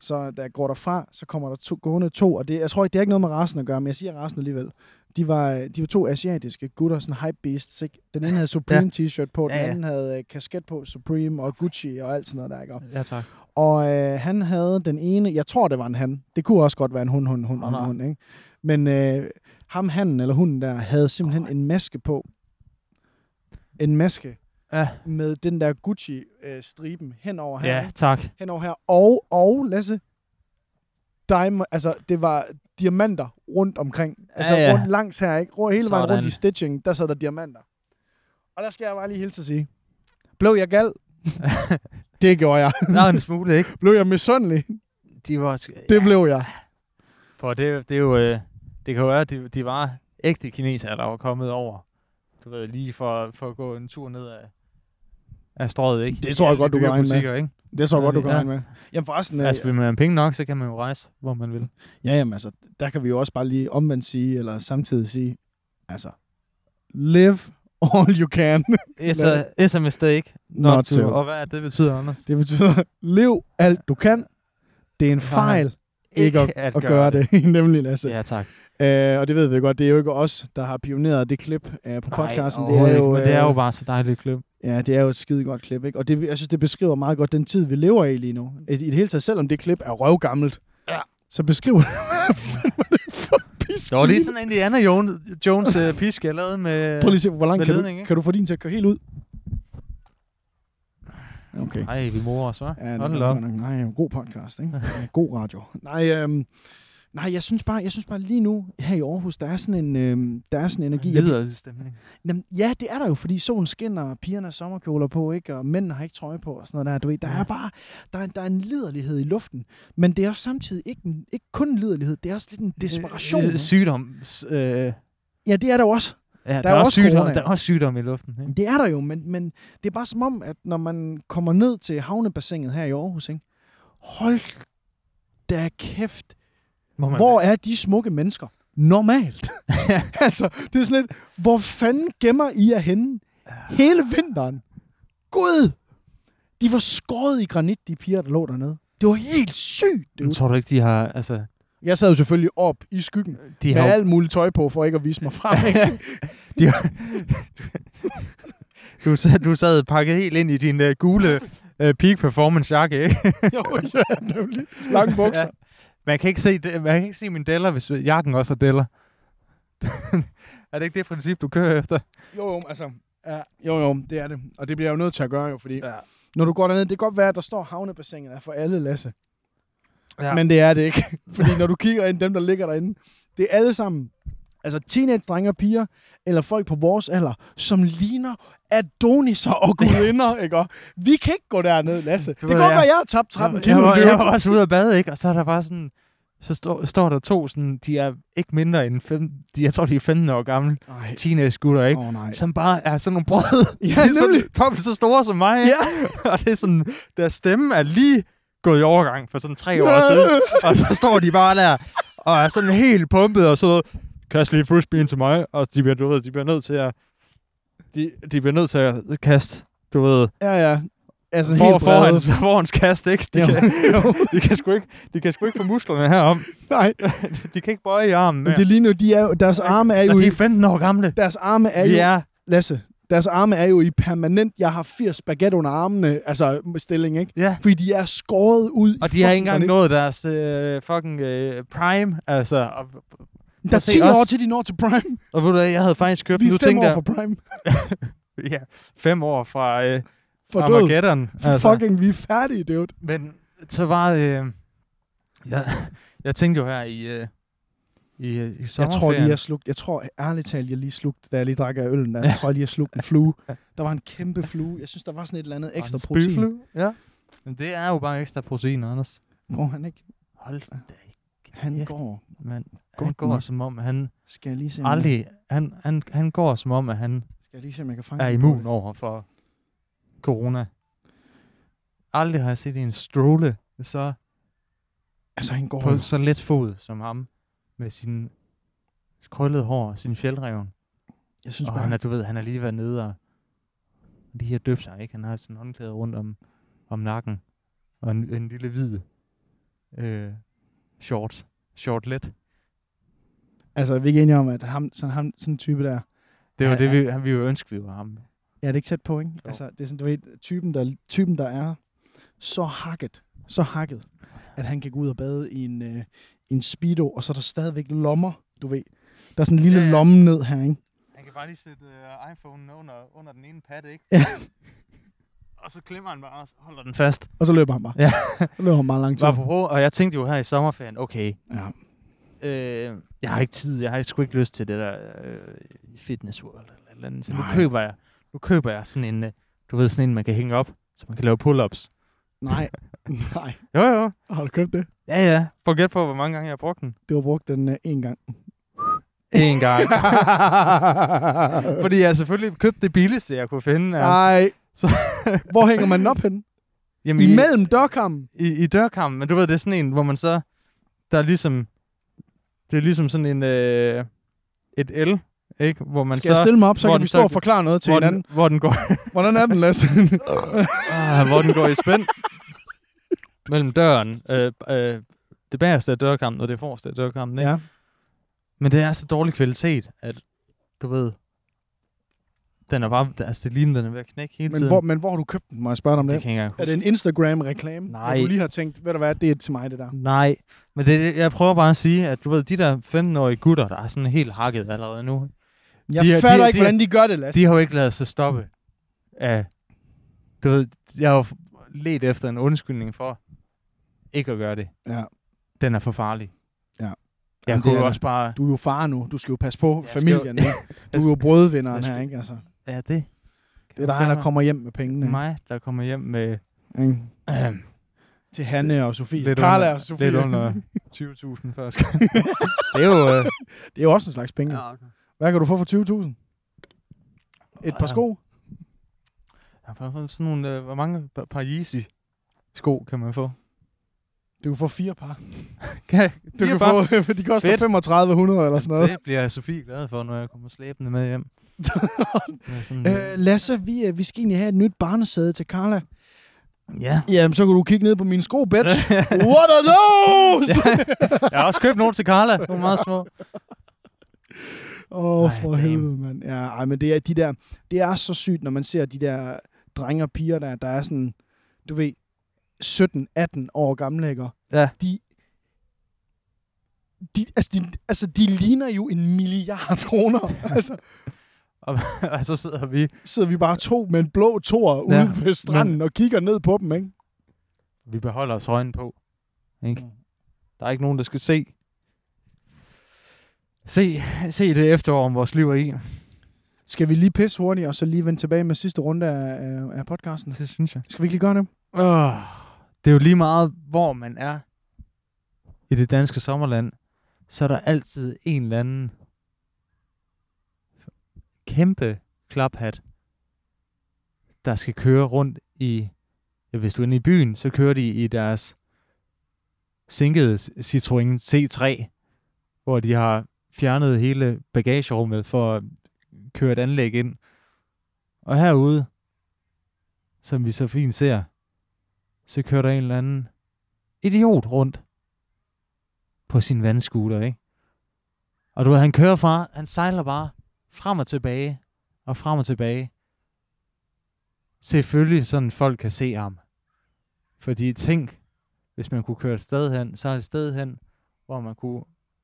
så da jeg går derfra, så kommer der to, gående to, og det, jeg tror ikke, det har ikke noget med rasen at gøre, men jeg siger rasen alligevel. De var, øh, de var to asiatiske gutter, sådan hype beasts, ikke? Den ene havde Supreme ja. t-shirt på, den Ja, ja. anden havde øh, kasket på, Supreme og Gucci og alt sådan noget der, ikke? Og- Ja, tak. og øh, han havde den ene, jeg tror det var en han, det kunne også godt være en hund, hund, hund, Nå, hund, hund ikke? Men øh, ham, han eller hunden der, havde simpelthen en maske på. En maske Ja, med den der Gucci-striben hen over her. ja tak. Hen over her. Og, og Lasse, diamond, altså det var diamanter rundt omkring. Altså Ja, ja. rundt langs her, ikke? Rundt, hele vejen rundt Sådan. i stitching, der sad der diamanter. Og der skal jeg bare lige hilse at sige. Blev jeg gal? det gjorde jeg. Er en smule, ikke? Blev jeg misundelig? Det De var... sk- ja. blev jeg. For det, det er jo... Øh, det kan jo være, at de, de var ægte kinesere, der var kommet over. Du ved, lige for, for at gå en tur ned af, af strøget, ikke? Det tror jeg godt, du kan regne med. Ikke? Det tror jeg godt, du kan Ja. regne med. Jamen forresten, Altså, vil man penge nok, så kan man jo rejse, hvor man vil. ja, jamen, altså, der kan vi jo også bare lige omvendt sige, eller samtidig sige, altså, live all you can. It's a, it's a mistake Not not to. to. Og hvad er det betyder, Anders? Det betyder, lev alt du kan. Det er en fejl ikke at, at, gøre det. Nemlig, Lasse. Ja, tak. Øh, og det ved vi godt, det er jo ikke os, der har pioneret det klip øh, på podcasten. Nej, det er jo, ikke, men det er jo øh, bare så dejligt et klip. Ja, det er jo et skide godt klip, ikke? Og det, jeg synes, det beskriver meget godt den tid, vi lever i lige nu. I, det hele taget, selvom det klip er røvgammelt, Ja. så beskriver det, det for pis? Det var lige sådan en Indiana Jones, Jones uh, pisk, jeg lavede med... Prøv lige at se, hvor langt kan, ledning, du, ikke? kan du få din til at køre helt ud? Okay. Ej, vi morer os, hva'? Ja, Hold det er op. nok- Nej, god podcast, ikke? God radio. Nej, øhm, nej, jeg synes bare, jeg synes bare lige nu her i Aarhus, der er sådan en, øhm, der er sådan en energi. Jeg, Lider stemning. Jamen, ja, det er der jo, fordi solen skinner, og pigerne har sommerkjoler på, ikke? Og mændene har ikke trøje på og sådan noget der. Du ved, der Ja. er bare, der er, der er en liderlighed i luften. Men det er også samtidig ikke, en, ikke kun en liderlighed, det er også lidt en desperation. Øh, Sygdoms... Øh, Ja, det er der jo også. ja, der, er er også også sygdom, corona. der er også sygdom i luften. Ikke? Det er der jo, men, men det er bare som om, at når man kommer ned til havnebassinet her i Aarhus, ikke? hold da kæft, Må man, Hvor er de smukke mennesker? normalt. altså, det er sådan lidt, hvor fanden gemmer I jer henne hele vinteren? Gud! De var skåret i granit, de piger, der lå dernede. Det var helt sygt. Jeg Det tror du ikke, de har... Altså, jeg sad jo selvfølgelig op i skyggen de med har, alt muligt tøj på, for ikke at vise mig frem. De har, du, sad, du sad pakket helt ind i din uh, gule uh, peak performance jakke, ikke? jo, ja, nemlig. Lange bukser. Ja. Man kan ikke se, det, man kan ikke se min deller, hvis jakken også har deller. er det ikke det princip, du kører efter? Jo, jo, altså... Ja, jo, jo, det er det. Og det bliver jeg jo nødt til at gøre, jo, fordi Ja. når du går derned, det kan godt være, at der står havnebassinet er for alle, Lasse. ja. Men det er det ikke. Fordi når du kigger ind, dem der ligger derinde, det er alle sammen, altså teenage-drenge og piger, eller folk på vores alder, som ligner Adoniser og gudinder, ikke? Og vi kan ikke gå derned, Lasse. Det kan ved godt jeg. være, jeg har tabt 13 jeg, kilo. jeg, var, jeg var også ude at bade, ikke? Og så er der bare sådan... Så står, står der to sådan, de er ikke mindre end fem, de, jeg tror, de er 15 år gamle, Ej, teenage gutter, ikke? oh, nej. Som bare er sådan nogle brød. Ja, De er sådan dobbelt så store som mig. Ja. og det er sådan, deres stemme er lige gået i overgang for sådan tre år siden. Og så står de bare der, og er sådan helt pumpet, og så kast lige frisbeen til mig, og de bliver, du ved, de bliver nødt til at, de, de bliver nødt til at kaste, du ved, Ja, ja. Altså for, helt foran, brede. forhånds kast, ikke? De, Jo, kan, jo. de, kan sgu ikke, de kan sgu ikke få musklerne herom. Nej, De kan ikke bøje i armen men mere. det er lige nu, de er jo, deres arme er jo og de er 15 år gamle. deres arme er jo, er, Lasse, deres arme er jo i permanent, jeg har 80 baguette under armene, altså stilling, ikke? ja. Fordi de er skåret ud. Og de har ikke engang nået deres øh, fucking øh, prime, altså. Og, Der er se 10 os. år til de når til prime. og ved du hvad, jeg havde faktisk købt, Vi nu er fem tænkte år jeg, fra prime. ja, fem år fra øh, For. Armageddon. Altså. Fucking, vi er færdige, dude. Men så var, øh, jeg, jeg tænkte jo her i, øh, i, øh, i Jeg tror lige, jeg slugte, jeg tror ærligt talt, jeg lige slugte, da jeg lige drak af øllen, der. jeg tror jeg lige, jeg slugte en flue. Der var en kæmpe flue. Jeg synes, der var sådan et eller andet ekstra protein. Ja. Men det er jo bare ekstra protein, Anders. Går han ikke? Hold da ikke. Han Yes. går. Man, han går nok. som om, han Skal lige se, aldrig... Han, han, han går som om, at han Skal lige se, om jeg kan fange er immun over for corona. Aldrig har jeg set en stråle så Altså, han går. på så let fod som ham. Med sin krøllede hår og sin fjeldreven. Jeg synes Og bare, han er, du ved, han har lige været nede og lige har døbt sig, ikke? Han har sådan en håndklæde rundt om, om nakken. Og en, en lille hvid øh, shorts. Shortlet. altså, er vi ikke enige om, at ham, sådan, ham, sådan en type der, Det var Han det, er- vi, han, vi jo ønskede, vi var ham. Ja, det er ikke tæt på, ikke? Jo. Altså, det er sådan, du ved, typen der, typen, der er så hakket, så hakket, at han kan gå ud og bade i en, øh, en speedo, og så er der stadigvæk lommer, du ved. Der er sådan en lille Ja, ja. lomme ned her, ikke? Han kan bare lige sætte uh, iPhone under, under den ene pad, ikke? Ja. Og så klemmer han bare og holder den fast. Og så løber han bare. Ja. Så løber han bare lang tid. Var på, og jeg tænkte jo her i sommerferien, okay, Ja. øh, jeg har ikke tid, jeg har sgu ikke lyst til det der øh, fitness world eller eller andet. Så nu Nej. køber jeg, nu køber jeg sådan en, øh, du ved, sådan en, man kan hænge op, så man kan lave pull-ups. Nej. Nej. Jo, jo. Har du købt det? Ja, ja. Prøv at gætte på, hvor mange gange jeg har brugt den. Du har brugt den øh, en gang. En gang. Fordi jeg selvfølgelig købte det billigste, jeg kunne finde. Nej. Så- Hvor hænger man den op hen? Jamen, Imellem dørkammen. i, i dørkammen. Men du ved, det er sådan en, hvor man så... Der er ligesom... Det er ligesom sådan en... Øh, et L, ikke? Hvor man Skal jeg så... stille mig op, så kan vi stå og forklare noget til hvor hinanden. den, hvor den går... Hvordan er den, Lasse? ah, hvor den går i spænd. mellem døren. Øh, øh, det bagerste af dørkammen, og det forreste af dørkammen, ikke? ja. Men det er så dårlig kvalitet, at du ved... Den er bare... Altså, det ligner, den er ved at knække hele Men tiden. hvor, men hvor har du købt den? Må jeg spørge dig om det det? kan jeg Er det en Instagram-reklame? Nej. Hvor du lige har tænkt, ved du hvad, det er til mig, det der. Nej, men det, jeg prøver bare at sige, at du ved, de der 15-årige gutter, der er sådan helt hakket allerede nu, Jeg De er- fatter de- ikke, de hvordan de gør det, Lasse. de har jo ikke lavet sig stoppe af, du ved, jeg har jo let efter en undskyldning for ikke at gøre det. Ja. Den er for farlig. Ja. Jeg Jamen, kunne også bare, Du er jo far nu. Du skal jo passe på Jeg skal familien. jo- ikke? Du er jo brødvinderen skal- her, ikke? Altså, ja det. det er dig, der kommer hjem med pengene. Mig, der kommer hjem med Ikke? øh, Til Hanne og Sofie. lidt, Carla under, og Sofie. lidt under 20.000 først. det er jo... Øh, Det er jo også en slags penge. ja, okay. Hvad kan du få for 20.000? Et par sko? Jeg har fået sådan nogle, øh, hvor mange par- par Yeezy sko kan man få? Du kan få fire par. Kan, Du kan få, de koster Fedt. 3500 eller sådan noget. Det bliver Sofie glad for, når jeg kommer slæbende med hjem. Er sådan, Øh, Lasse, vi, øh, vi skal egentlig have et nyt barnesæde til Carla. ja. Jamen, så kan du kigge ned på mine sko, bitch. What are those? Jeg har også købt nogle til Carla. Nogle meget små. Åh, oh, for damn. helvede, mand. Ja, ej, men det er, de der, det er så sygt, når man ser de der drenge og piger, der, der er sådan, du ved, 17-18 år gamle, ikke? Ja. De, de, altså, de, altså, de ligner jo en milliard kroner. altså, Og, og så sidder vi. sidder vi bare to med en blå tor ude Ja, ved stranden og kigger ned på dem, ikke? Vi beholder os højen på. Ikke? Mm. Der er ikke nogen, der skal se. Se, se det efterår, om vores liv er i. Skal vi lige pisse hurtigt, og så lige vende tilbage med sidste runde af, af, af podcasten? Det synes jeg. Skal vi ikke lige gøre det? Oh, det er jo lige meget, hvor man er i det danske sommerland, så er der altid en eller anden kæmpe klaphat, der skal køre rundt i, ja, hvis du er inde i byen, så kører de i deres sinkede Citroën C3, hvor de har fjernet hele bagagerummet for at køre et anlæg ind. Og herude, som vi så fint ser, så kører der en eller anden idiot rundt på sin vandskuter, ikke? Og du ved, han kører fra, han sejler bare frem og tilbage, og frem og tilbage. Selvfølgelig sådan folk kan se ham. Fordi tænk, hvis man kunne køre et sted hen, så er det et sted hen, hvor man kunne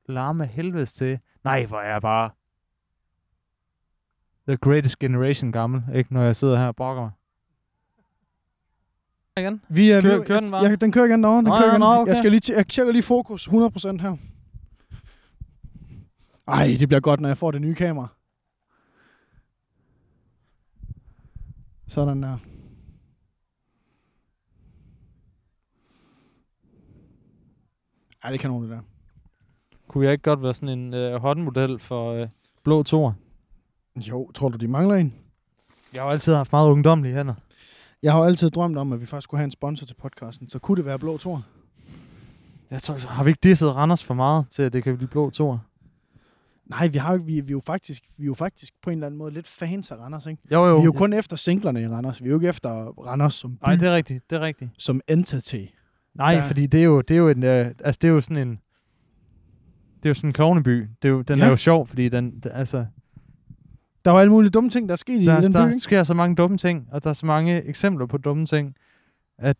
larme helvedes til. Nej, hvor er jeg bare the greatest generation gammel, ikke? Når jeg sidder her og brokker mig. Igen. Vi er, Kør- vi, kører den bare? Ja, den kører igen derovre. Den Nå, kører ja, igen. nå, okay. Jeg, skal lige jeg tjekker lige fokus 100% her. Ej, det bliver godt, når jeg får det nye kamera. Sådan der. Ej, det kan nogen det der. Kunne jeg ikke godt være sådan en øh, hotmodel for øh, blå tor? Jo, tror du, de mangler en? Jeg har jo altid haft meget ungdomlige hænder. Jeg har jo altid drømt om, at vi faktisk skulle have en sponsor til podcasten. Så kunne det være Blå Tor? Jeg tror, har vi ikke disset Randers for meget til, at det kan blive blå tor? Nej, vi, har jo, vi, vi, er jo faktisk, vi er jo faktisk på en eller anden måde lidt fans af Randers, ikke? Jo, jo. Vi er jo kun efter singlerne i Randers. Vi er jo ikke efter Randers som Nej, det er rigtigt. Det er rigtigt. som entity. Nej, Der- fordi det er jo, det er jo en, øh, altså det er jo sådan en, det er jo sådan en klovneby. Det er jo, den Ja. er jo sjov, fordi den, det, altså, Der var alle mulige dumme ting, der er sket i der, den by, der sker så mange dumme ting, og der er så mange eksempler på dumme ting, at,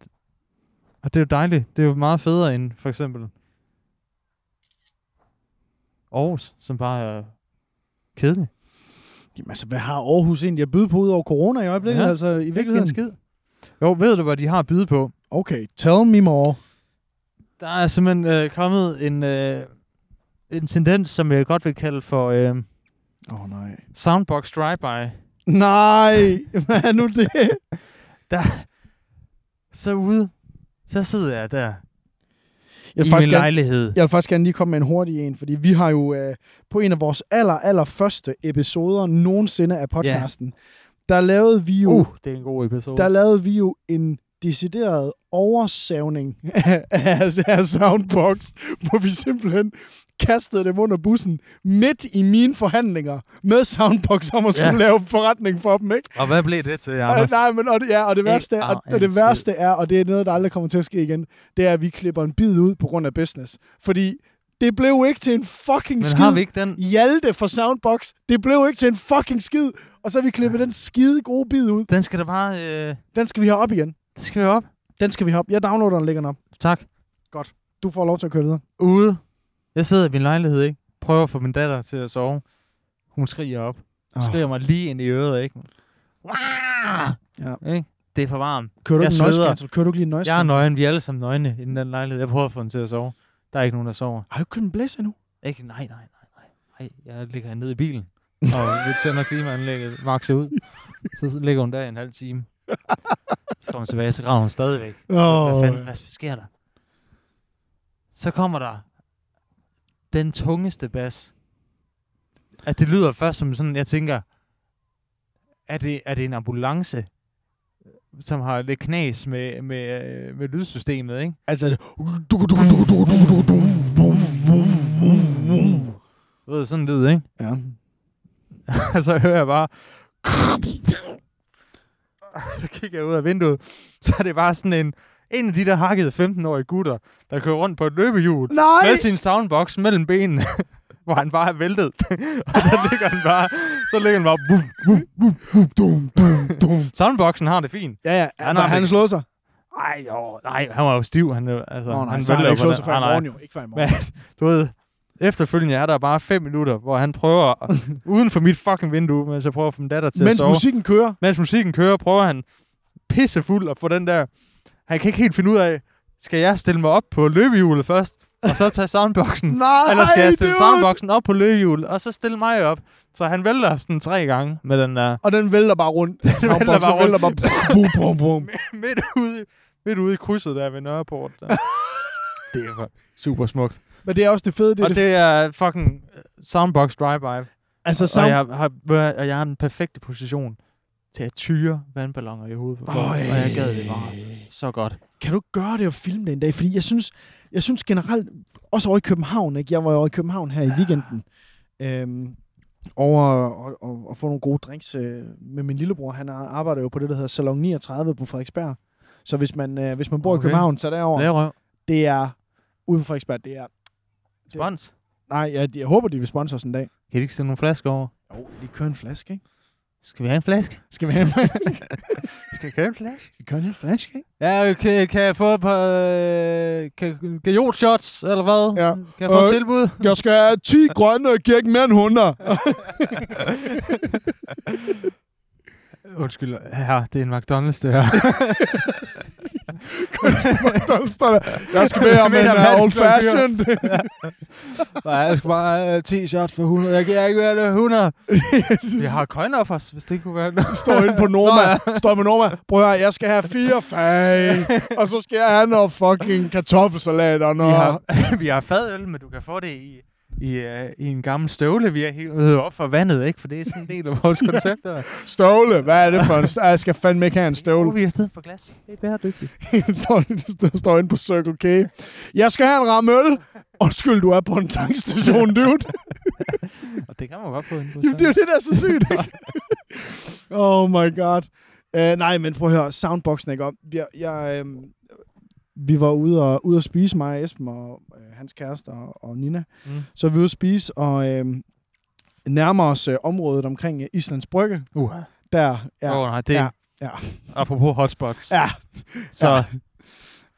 og det er jo dejligt. Det er jo meget federe end for eksempel Aarhus, som bare er kedelig. Jamen, altså, hvad har Aarhus egentlig at byde på ud over corona i øjeblikket? Ja, altså, i virkeligheden? skid. Jo, ved du, hvad de har at byde på? Okay, tell me more. Der er simpelthen øh, kommet en, øh, en tendens, som jeg godt vil kalde for øh, oh, nej. Soundbox Drive-By. Nej, hvad er nu det? Der, så ude, så sidder jeg der vil, i faktisk min gerne, lejlighed. jeg vil faktisk gerne lige komme med en hurtig en, fordi vi har jo øh, på en af vores aller, aller første episoder nogensinde af podcasten, der lavede vi jo Uh, det er en god episode. der lavede vi jo en decideret oversavning af, af, af Soundbox, hvor vi simpelthen kastede dem under bussen midt i mine forhandlinger med Soundbox om at skulle Ja. lave forretning for dem, ikke? Og hvad blev det til, Og, Anders? nej, men og det, ja, og det værste, og, og det værste er, og det er noget, der aldrig kommer til at ske igen, det er, at vi klipper en bid ud på grund af business. Fordi det blev ikke til en fucking Men skid. har vi ikke den? Hjalte for Soundbox. Det blev ikke til en fucking skid. Og så har vi klippet den skide gode bid ud. Den skal da bare... Øh, Den skal vi have op igen. Det skal vi op. Den skal vi op. Jeg downloader den og lægger den op. Tak. Du får lov til at køre videre. Ude. Jeg sidder i min lejlighed, ikke? Prøver at få min datter til at sove. Hun skriger op. Hun Oh. skriger mig lige ind i øret, ikke? Ja. Ikke? Det er for varmt. Kører du Jeg ikke noise sveder. cancel? Kører du ikke lige noise Jeg er nøgen. Vi er alle sammen nøgne i den lejlighed. Jeg prøver at få hende til at sove. Der er ikke nogen, der sover. Har du ikke blæs endnu? Ikke? Nej, nej, nej, nej. nej. Jeg ligger nede i bilen. Og vi tænder klimaanlægget makse ud. Så ligger hun der i en halv time. Så kommer hun tilbage, så græder hun stadigvæk. Åh. Hvad fanden, hvad sker der? Så kommer der den tungeste bas. At det lyder først som sådan, jeg tænker, er det, er det en ambulance? som har lidt knas med, med, øh, med lydsystemet, ikke? Altså, det... Du, ved, sådan lyd, ikke? Ja. Og så hører jeg bare... Så kigger jeg ud af vinduet, så er det bare sådan en, en af de der hakkede 15-årige gutter, der kører rundt på et løbehjul Nej! med sin soundbox mellem benene, hvor han bare er væltet. og så ligger han bare, så ligger han bare, bum, bum, bum. Dum, dum, dum. Soundboxen har det fint. Ja, ja. Han Han, har han slået sig. Ej, jo, nej, han var jo stiv. Han, øh, altså, Nå, nej, han så han ikke slået sig før i Nej, nej. morgen jo. Ikke før i morgen. Men, du ved, efterfølgende er der bare fem minutter, hvor han prøver, at- uden for mit fucking vindue, mens jeg prøver at få min datter til at Mens sove. musikken kører. Mens musikken kører, prøver han pissefuld at få den der... Han kan ikke helt finde ud af, skal jeg stille mig op på løbehjulet først, og så tage soundboxen? Nej, Eller skal jeg stille dude! soundboxen op på løbehjulet, og så stille mig op? Så han vælter sådan tre gange med den der... Og den vælter bare rundt. Den vælter vælter bare bare, vælter bare bum, bum, bum. midt, ude, midt ude i krydset der ved Nørreport. Der. det er super smukt. Men det er også det fede. Det er og det, det er fucking øh, soundbox drive-by. altså, Og sound, jeg har, og jeg har den perfekte position til at tyre vandballoner i hovedet på folk. Og jeg gad det bare så godt. kan du gøre det og filme det en dag? Fordi jeg synes, jeg synes generelt, også over i København, ikke? jeg var over i København her i weekenden, øhm, over og, og, og få nogle gode drinks øh, med min lillebror. Han ar- arbejder jo på det, der hedder Salon 39 på Frederiksberg. Så hvis man, øh, hvis man bor Okay. i København, så derovre, Det er røv. det er uden for Frederiksberg, det er... Spons. Nej, jeg, jeg håber, de vil sponsor os en dag. Kan de ikke stille nogle flasker over? Jo, de kører en flaske, ikke? Skal vi have en flaske? Skal vi have en flaske? Skal vi købe en flaske? Vi kører en flaske, ikke? Ja, kan, kan jeg få et par øh, kan, shots eller hvad? Ja. Kan jeg få et Øh. tilbud? Jeg skal have 10 grønne og giver ikke mere end 100. Undskyld, her, det er en McDonald's, det her. Jeg skal bede om en uh, old det fashioned. Nej, jeg skal bare 10 shots for 100. Jeg giver ikke mere end 100. Jeg har coin offers, hvis det kunne være noget. står inde på Noma. Står med Noma. Prøv at høre, jeg skal have fire fag. Og så skal jeg have noget fucking kartoffelsalat og Vi noget... har, vi har fadøl, men du kan få det i, i, uh, i en gammel støvle, vi har hævet op for vandet, ikke? For det er sådan en del af vores koncept. Der. Støvle. Hvad er det for en... Jeg skal fandme ikke have en støvle. Vi er stedet for glas. Det er bæredygtigt. står, står, står inde på Circle K. Jeg skal have en ram øl. Undskyld, du er på en tankstation, dude. Og det kan man godt på. Jamen, det er jo det, der er så sygt, ikke? oh my god. Uh, nej, men prøv at høre, soundboxen, ikke? Jeg, jeg, øhm, vi var ude og, ude at spise, mig og Esben og øh, hans kæreste og, og Nina. Mm. Så vi ude at spise og øhm, nærmer os øh, området omkring øh, Islands Brygge. Uh. Der, ja. Oh, nej, det ja. ja. Apropos hotspots. Ja, Så ja.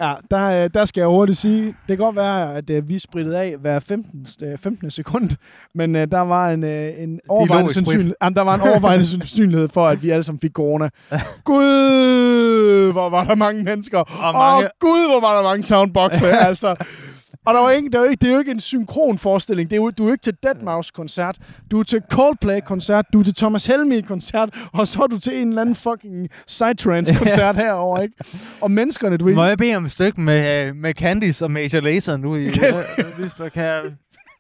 Ja der, øh, der skal jeg hurtigt sige, det kan godt være, at øh, vi sprittede af hver 15, øh, 15. sekund, men øh, der var en, øh, en overvejende sandsynlighed, jamen, der var en overvejende sandsynlighed for, at vi alle sammen fik corona. Gud, hvor var der mange mennesker. Og Åh, mange- gud, hvor var der mange soundboxe, altså. Og der var ikke, det, var ikke, det er jo ikke en synkron forestilling. Det er jo, du er ikke til Deadmau5-koncert. Du er til Coldplay-koncert. Du er til Thomas Helmi-koncert. Og så er du til en eller anden fucking Psytrance-koncert herover ikke? Og menneskerne, du. Må jeg bede om et stykke med, øh, med Candice og Major Lazer nu? I, øh, hvis der kan,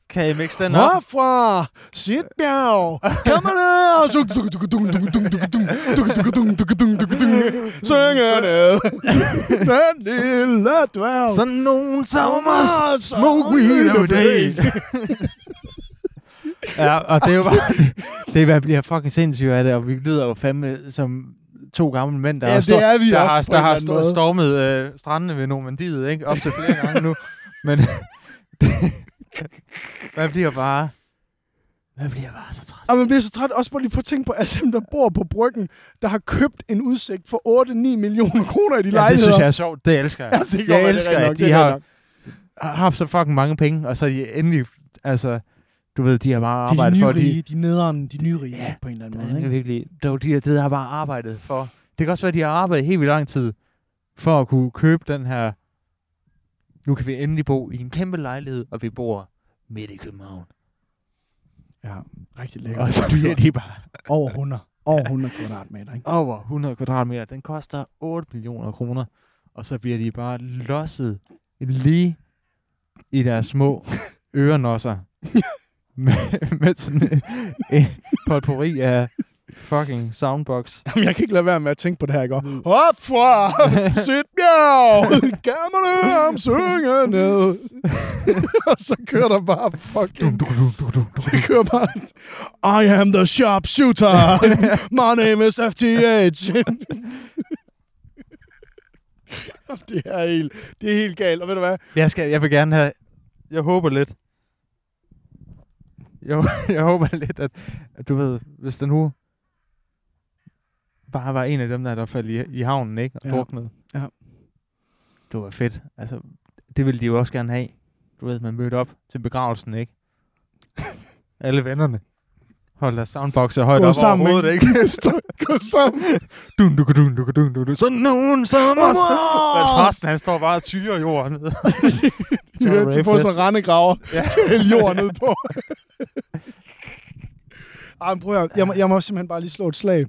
kan I mixe den op? Hvorfra? Sitbjerg. Kom ned. Ned. Den lille dværg. Sådan nogen sommer smoke weed every day. ja, og det er jo bare... Det, det er, bliver fucking sindssygt af det, og vi lyder jo fandme som to gamle mænd, der Ja, har, det er vi der også har, der har st- stormet øh, strandene ved Normandiet, ikke? Op til flere gange nu. Men det, man bliver bare... Man bliver bare så træt. Og man bliver så træt også bare lige på at tænke på alle dem, der bor på bryggen, der har købt en udsigt for 8-9 millioner kroner i de Ja, det lejligheder. synes jeg er sjovt. Det elsker jeg. Ja, det jeg det er elsker, at nok, de det har, har haft så fucking mange penge, og så er de endelig, altså, du ved, de har bare De arbejdet de for, nyrige, de, de nederen, de nyrige Ja, på en eller anden det måde. er Ikke? virkelig, dog, de, de har bare arbejdet for, det kan også være, at de har arbejdet helt vildt lang tid, for at kunne købe den her, nu kan vi endelig bo i en kæmpe lejlighed, og vi bor midt i København. Ja, rigtig lækkert. Og så bliver de bare Over 100. Over 100 kvadratmeter, ikke? over 100 kvadratmeter. Den koster 8 millioner kroner, og så bliver de bare losset lige i deres små ørenosser med, med sådan en potpourri af fucking soundbox. Jamen, jeg kan ikke lade være med at tænke på det her, ikke? Op fra sit bjerg, gammel I'm ned. og så kører der bare fucking... Det kører bare... I am the sharpshooter. My name is FTH. det er helt, det er helt galt. Og ved du hvad? Jeg, skal, jeg vil gerne have... Jeg håber lidt. Jeg, jeg håber lidt, at, at du ved, hvis der nu bare var en af dem, der, der faldt i, i havnen, ikke? Og Ja. druknede. Ja. Det var fedt. Altså, det ville de jo også gerne have. Du ved, man mødte op til begravelsen, ikke? Alle vennerne. Hold deres soundboxer højt Gå op sammen, over hovedet, ikke? Gå sammen. dun, du, dun, du, dun, du, du. Så nogen som os. Men præsten, han står bare og tyrer jorden ned. De, hører, de får så rendegraver Ja. til at hælde jord ned på. Ej, men prøv at, jeg, må, jeg må simpelthen bare lige slå et slag.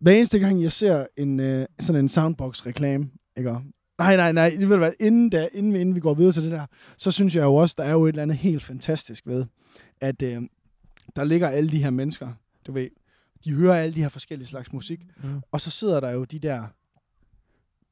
Hver eneste gang, jeg ser en, øh, sådan en soundbox-reklame, ikke? Nej, nej, nej, ved du hvad, inden, da, inden, vi, inden vi går videre til det der, så synes jeg jo også, der er jo et eller andet helt fantastisk ved, at øh, der ligger alle de her mennesker, du ved, de hører alle de her forskellige slags musik, Mm. og så sidder der jo de der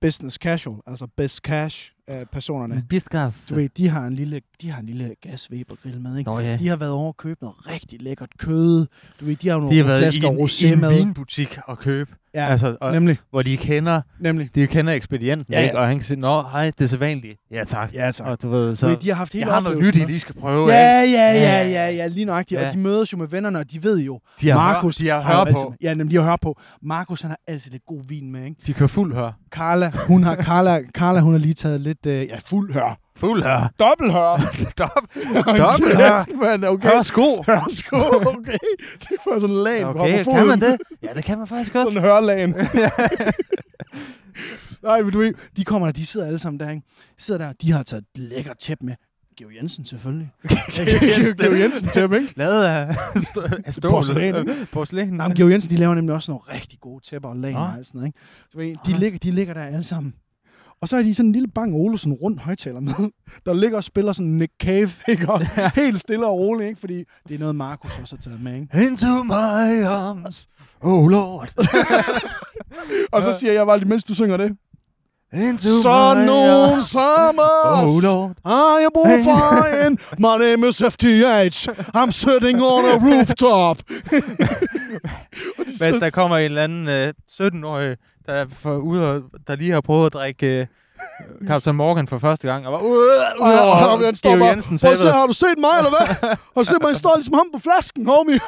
business casual, altså best cash øh, personerne. Bistgas. Du ved, de har en lille, de har en lille gaswebergrill med, ikke? Nå ja. De har været over og købe noget rigtig lækkert kød. Du ved, de har nogle De har været i flasker en, i rosé en med. vinbutik og købe. Ja, Altså, og, nemlig, hvor de kender, nemlig. de kender ekspedienten, Ja, ja, ja. ikke? Og han kan sige, nå, hej, det er så vanligt. Ja, tak. Ja, tak. Og du ved, Så, du ved, de har haft hele jeg har noget nyt, I med. lige skal prøve, Ja, ikke? ja, ja, ja, ja, lige nøjagtigt. Ja. Og de mødes jo med vennerne, og de ved jo, De har, Markus hør, de har, hør altid, på. Ja, nemlig, de har hør på. Markus, han har altid lidt god vin med, ikke? De kører fuld hør. Carla, hun har, Carla, Carla, hun har lige taget lidt, øh, ja, fuld hør. Fuld hør. Dobbelt hør. Stop. Dobbelt hør. Mand, okay. Hør sko. Hør sko, okay. Det var sådan en lag på Okay, foden. kan man det? Ja, det kan man faktisk godt. Sådan en hørlagen. Nej, men du ved, de kommer der, de sidder alle sammen der, ikke? De sidder der, de har taget et lækkert tæppe med. Geo Jensen selvfølgelig. Geo Jensen tæppe, ikke? Lavet af, af stål. Porcelæn, Porcelæn. Nej, men Geo Jensen, de laver nemlig også nogle rigtig gode tæpper og lagen og alt sådan noget, ikke? Du ved, de, ligger, de ligger der alle sammen. Og så er de sådan en lille Bang Olufsen rundt højtaler med, der ligger og spiller sådan Nick Cave, ikke? Og helt stille og roligt, ikke? Fordi det er noget, Markus også har taget med, ikke? Into my arms, oh lord. Og så siger jeg bare lige, mens du synger det. Into Så my nogen arms, som oh os. lord. I am flying. My name is FTH. I'm sitting on a rooftop. Hvis der kommer en eller anden øh, 17-årig, der, er for, ude og, der lige har prøvet at drikke øh, Captain Morgan for første gang, og var ude, Og, ude og, og, over han står Geo Jensen prøv at se, har du set mig, eller hvad? Har du set mig, står ligesom ham på flasken, homie?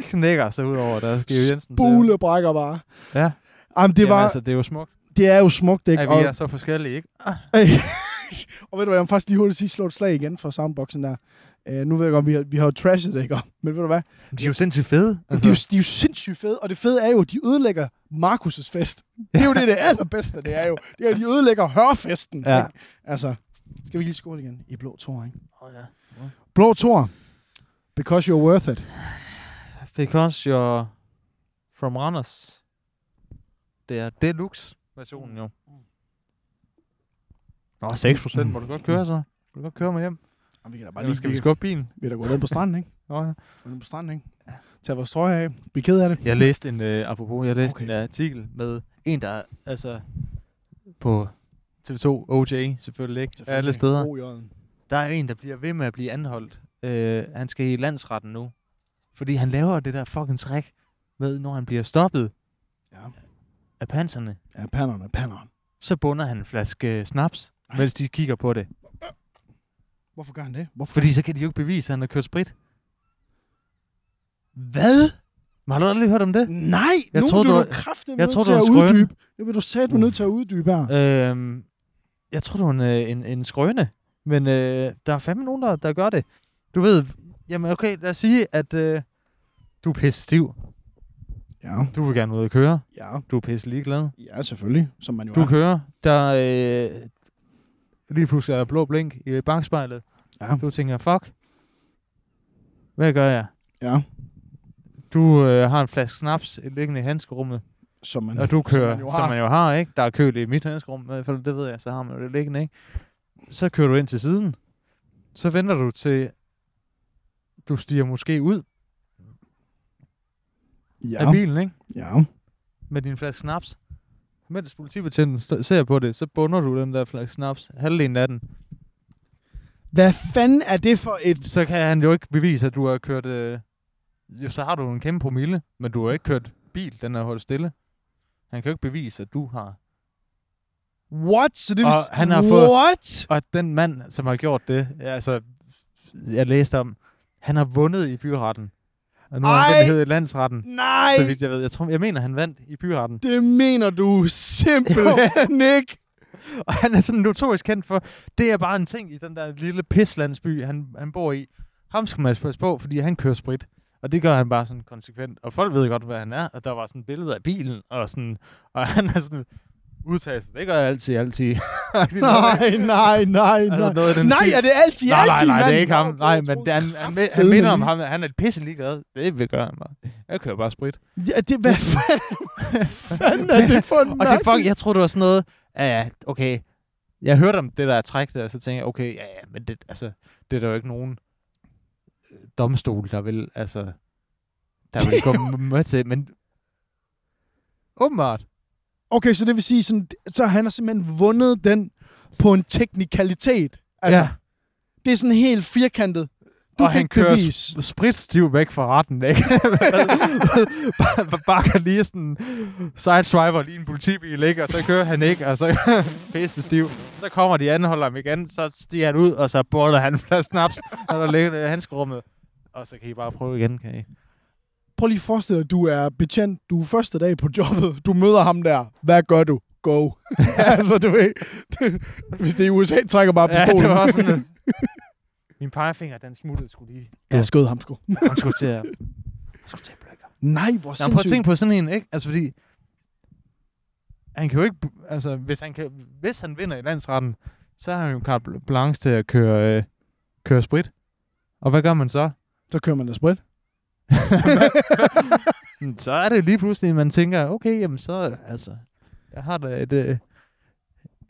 knækker sig ud over der Geo Jensen. Bule brækker bare. Ja. Jamen, det, Det var, altså, det er jo smukt, det er jo smukt, ikke? at Og, vi er så forskellige, ikke? Og ved du hvad, jeg må faktisk lige hurtigt sige, slå et slag igen for soundboxen der. Uh, nu ved jeg godt, vi har, vi har jo trashet det, ikke? Men ved du hvad? De er jo sindssygt fede. Altså. De, er jo, de er jo sindssygt fede, og det fede er jo, at de ødelægger Markus' fest. Det er jo det, det allerbedste, det er jo. Det er, at de ødelægger hørfesten. Ja. Ikke? Altså, skal vi lige skåle igen i blå tor, ikke? Oh, ja. Blå tor. Because you're worth it. Because you're from Randers. Det er deluxe-versionen jo. Nå, 6 procent. Må du godt køre så? Må du godt køre med hjem? Og vi kan da bare lige, skal vi skubbe bilen? vi er da gået ned på stranden, ikke? Nå, ja. Gå ned på stranden, ikke? Tag vores trøje af. Bliv ked af det. Jeg læste en, øh, apropos, jeg læste Okay. en artikel med en, der altså på TV2, OJ selvfølgelig ikke, alle steder. Der er en, der bliver ved med at blive anholdt. Øh, han skal i landsretten nu. Fordi han laver det der fucking træk med, når han bliver stoppet Ja. af panserne, Ja, panderne, panderne. så bunder han en flaske snaps, Ej. mens de kigger på det. Hvorfor gør han det? Hvorfor? Fordi så kan de jo ikke bevise, at han har kørt sprit. Hvad? Men har du aldrig hørt om det? Nej, Jeg nu troede, du du kraftigt jeg nødt til du at uddybe. Det vil du sætte mig nødt til at uddybe her. Øhm, jeg tror, det var en, øh, en, en skrøne, men øh, der er fandme nogen, der, der gør det. Du ved, jamen okay, lad os sige, at øh, du er pisse stiv. Ja, Du vil gerne ud og køre. ja, Du er pisse ligeglad. ja, selvfølgelig. Som man jo Du er. kører. Der øh, lige pludselig er der blå blink i bagspejlet. Ja, Du tænker, fuck. Hvad gør jeg? ja. Du øh, har en flaske snaps liggende i handskerummet, Som man, og du kører, som man jo som har. man jo har, ikke? Der er køl i mit handskerum, i hvert fald, det ved jeg, så har man jo det liggende, ikke? Så kører du ind til siden. Så venter du til, du stiger måske ud. Ja. af bilen, ikke? Ja. Med din flaske snaps. Mens politibetjenten ser på det, så bunder du den der flaske snaps halvdelen af den. Hvad fanden er det for et... Så kan han jo ikke bevise, at du har kørt... Øh, jo, så har du en kæmpe promille, men du har ikke kørt bil, den er holdt stille. Han kan jo ikke bevise, at du har. What? Så det vil... Og s- han har fået- What? Og den mand, som har gjort det, altså, jeg læste om, han har vundet i byretten. Og nu har han den hedder landsretten, Nej, så vidt jeg ved. Jeg, tror, jeg mener, han vandt i byretten. det mener du simpelthen ikke. Og han er sådan notorisk kendt for, det er bare en ting i den der lille pislandsby, han, han bor i. Ham skal man passe på, fordi han kører sprit. Og det gør han bare sådan konsekvent. Og folk ved godt, hvad han er. Og der var sådan et billede af bilen, og, sådan, og han er sådan udtalt sig. Det gør jeg altid, altid. Nej, nej, nej, Altså nej. noget af den Nej, er det altid, Nej, nej, altid, nej, det er ikke ham. Nej, men det, han, han, han, han minder om ham. Han er et pisse ligeglad. Det vil gøre han bare. Jeg kører bare sprit. Ja, det, hvad fanden, er det for en Og det fuck, jeg tror det var sådan noget, ja, ja, okay. Jeg hørte om det der træk der, og så tænkte jeg, okay, ja, ja, men det, altså, det er der jo ikke nogen øh, domstol, der vil, altså, der vil gå med til, men åbenbart. Okay, så det vil sige, sådan, så han har simpelthen vundet den på en teknikalitet. Altså, ja. det er sådan helt firkantet. Du og kan han kører bevise. sp- spritstiv væk fra retten, ikke? kan lige sådan sideswiper lige en politibil, ikke? Og så kører han ikke, og så pisse stiv. Så kommer de anholder ham igen, så stiger han ud, og så boller han flaske snaps, og der ligger i handskerummet. Og så kan I bare prøve igen, kan I? Prøv lige at forestille dig, du er betjent. Du er første dag på jobbet. Du møder ham der. Hvad gør du? Go. altså, du ved. Hvis det er i USA, trækker bare Ja, pistolen. det var sådan... Min pegefinger, den smuttede skulle lige. Jeg skød ham sgu. Han skulle til at... Han skulle til at blække. Nej, hvor Nå, prøv at sindssygt. tænke på sådan en, ikke? Altså, fordi... Han kan jo ikke... Altså, hvis han, kan, hvis han vinder i landsretten, så har han jo carte blanche til at køre, øh, køre sprit. Og hvad gør man så? Så kører man da sprit. Så er det lige pludselig, man tænker, okay, jamen så, altså, jeg har da et, øh,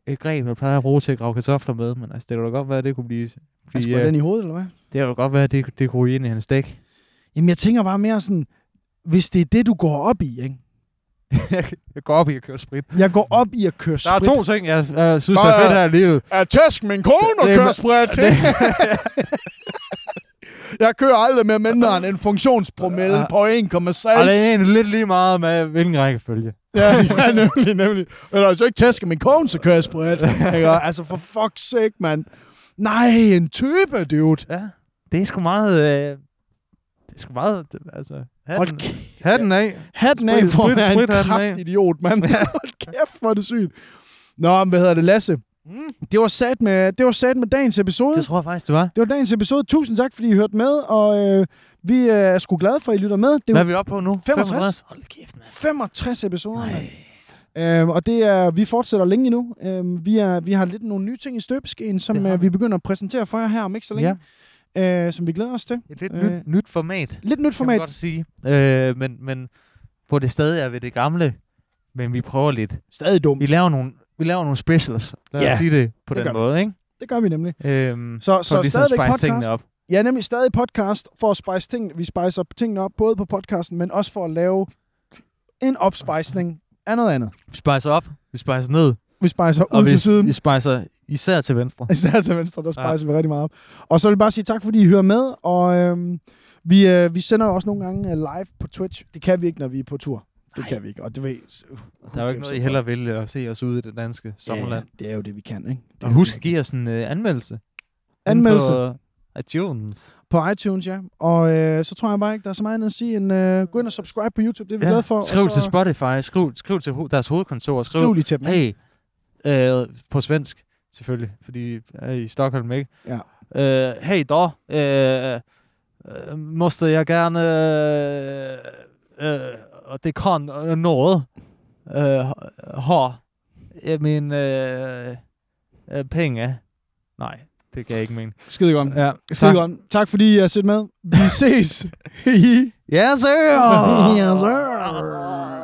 et greb, jeg plejer at bruge til at grave kartofler med, men altså, det kunne da godt være, at det kunne blive... Han Fordi, sprøjter øh, den i hovedet, eller hvad? det kunne godt være, at det, det kunne ryge ind i hans dæk. Jamen, jeg tænker bare mere sådan, hvis det er det, du går op i, ikke? jeg går op i at køre sprit. Jeg går op i at køre Der er sprit. to ting, jeg, jeg synes Nå, er fedt her i livet. Jeg tæsk min kone og er- kører sprit. Jeg kører aldrig med mindre end en funktionspromille Ja. på 1,6. Og det er egentlig lidt lige meget med, hvilken rækkefølge. Ja, ja, nemlig, nemlig. Men altså ikke tæske min kone, så kører jeg. Ikke? Altså, for fuck's sake, mand. Nej, en type, dude. Ja, det er sgu meget... Øh, det er sgu meget... Altså, Hold hatten, kæft. hatten af. Hatten af for at være en kraftidiot, mand. Hold kæft, hvor er det sygt. Nå, men hvad hedder det, Lasse? Mm. Det var sat med, det var sat med dagens episode. Det tror jeg faktisk, det var. Det var dagens episode. Tusind tak, fordi I hørte med, og øh, vi øh, er sgu glade for, at I lytter med. Det Hvad er vi oppe på nu? 65. Hold kæft, mand. 65 episoder, mand. Øhm, og det er, vi fortsætter længe endnu. Øhm, vi, er, vi har lidt nogle nye ting i støbeskeen, som øh, vi. begynder at præsentere for jer her om ikke så længe. Ja. Øh, som vi glæder os til. Et lidt Øh, nyt, nyt format, Lidt nyt kan man format. godt sige. Øh, men, men hvor det stadig er ved det gamle, men vi prøver lidt. Stadig dumt. Vi laver nogle, vi laver nogle specials. Lad Ja, os sige det på det den vi. måde, ikke? Det gør vi nemlig. Øhm, Så, så ligesom stadigvæk podcast. op. Ja, nemlig stadig podcast for at spice ting. Vi spicer tingene op, både på podcasten, men også for at lave en opspejsning af noget andet. Vi spicer op, vi spicer ned, Vi spicer ud vi, til siden. vi spicer især til venstre. Især til venstre, der spicer ja. vi rigtig meget op. Og så vil jeg bare sige tak, fordi I hører med. Og øhm, vi, øh, vi sender jo også nogle gange øh, live på Twitch. Det kan vi ikke, når vi er på tur. Det Nej. kan vi ikke. Og det ved, Der er jo ikke noget, I heller vil at se os ude i det danske sommerland. Ja, det er jo det, vi kan, ikke? Det Og husk at give os en øh, anmeldelse. Anmeldelse. På iTunes. På iTunes, ja. Og øh, så tror jeg bare ikke, der er så meget andet at sige end øh, gå ind og subscribe på YouTube. Det er vi glade for. Skriv og så til Spotify, skriv, skriv til ho- deres hovedkontor, skriv, Skriv lige til dem. hey, øh, på svensk selvfølgelig, fordi jeg er i Stockholm, ikke? Ja. Øh, hey øh, øh, måste jeg gerne, øh, øh, og det kan noget, øh, ha øh, min øh, øh, penge. Nej, det kan jeg ikke mene. Skide godt. Ja, Skide godt. Tak fordi I har set med. Vi ses. Yes, sir! yes, sir.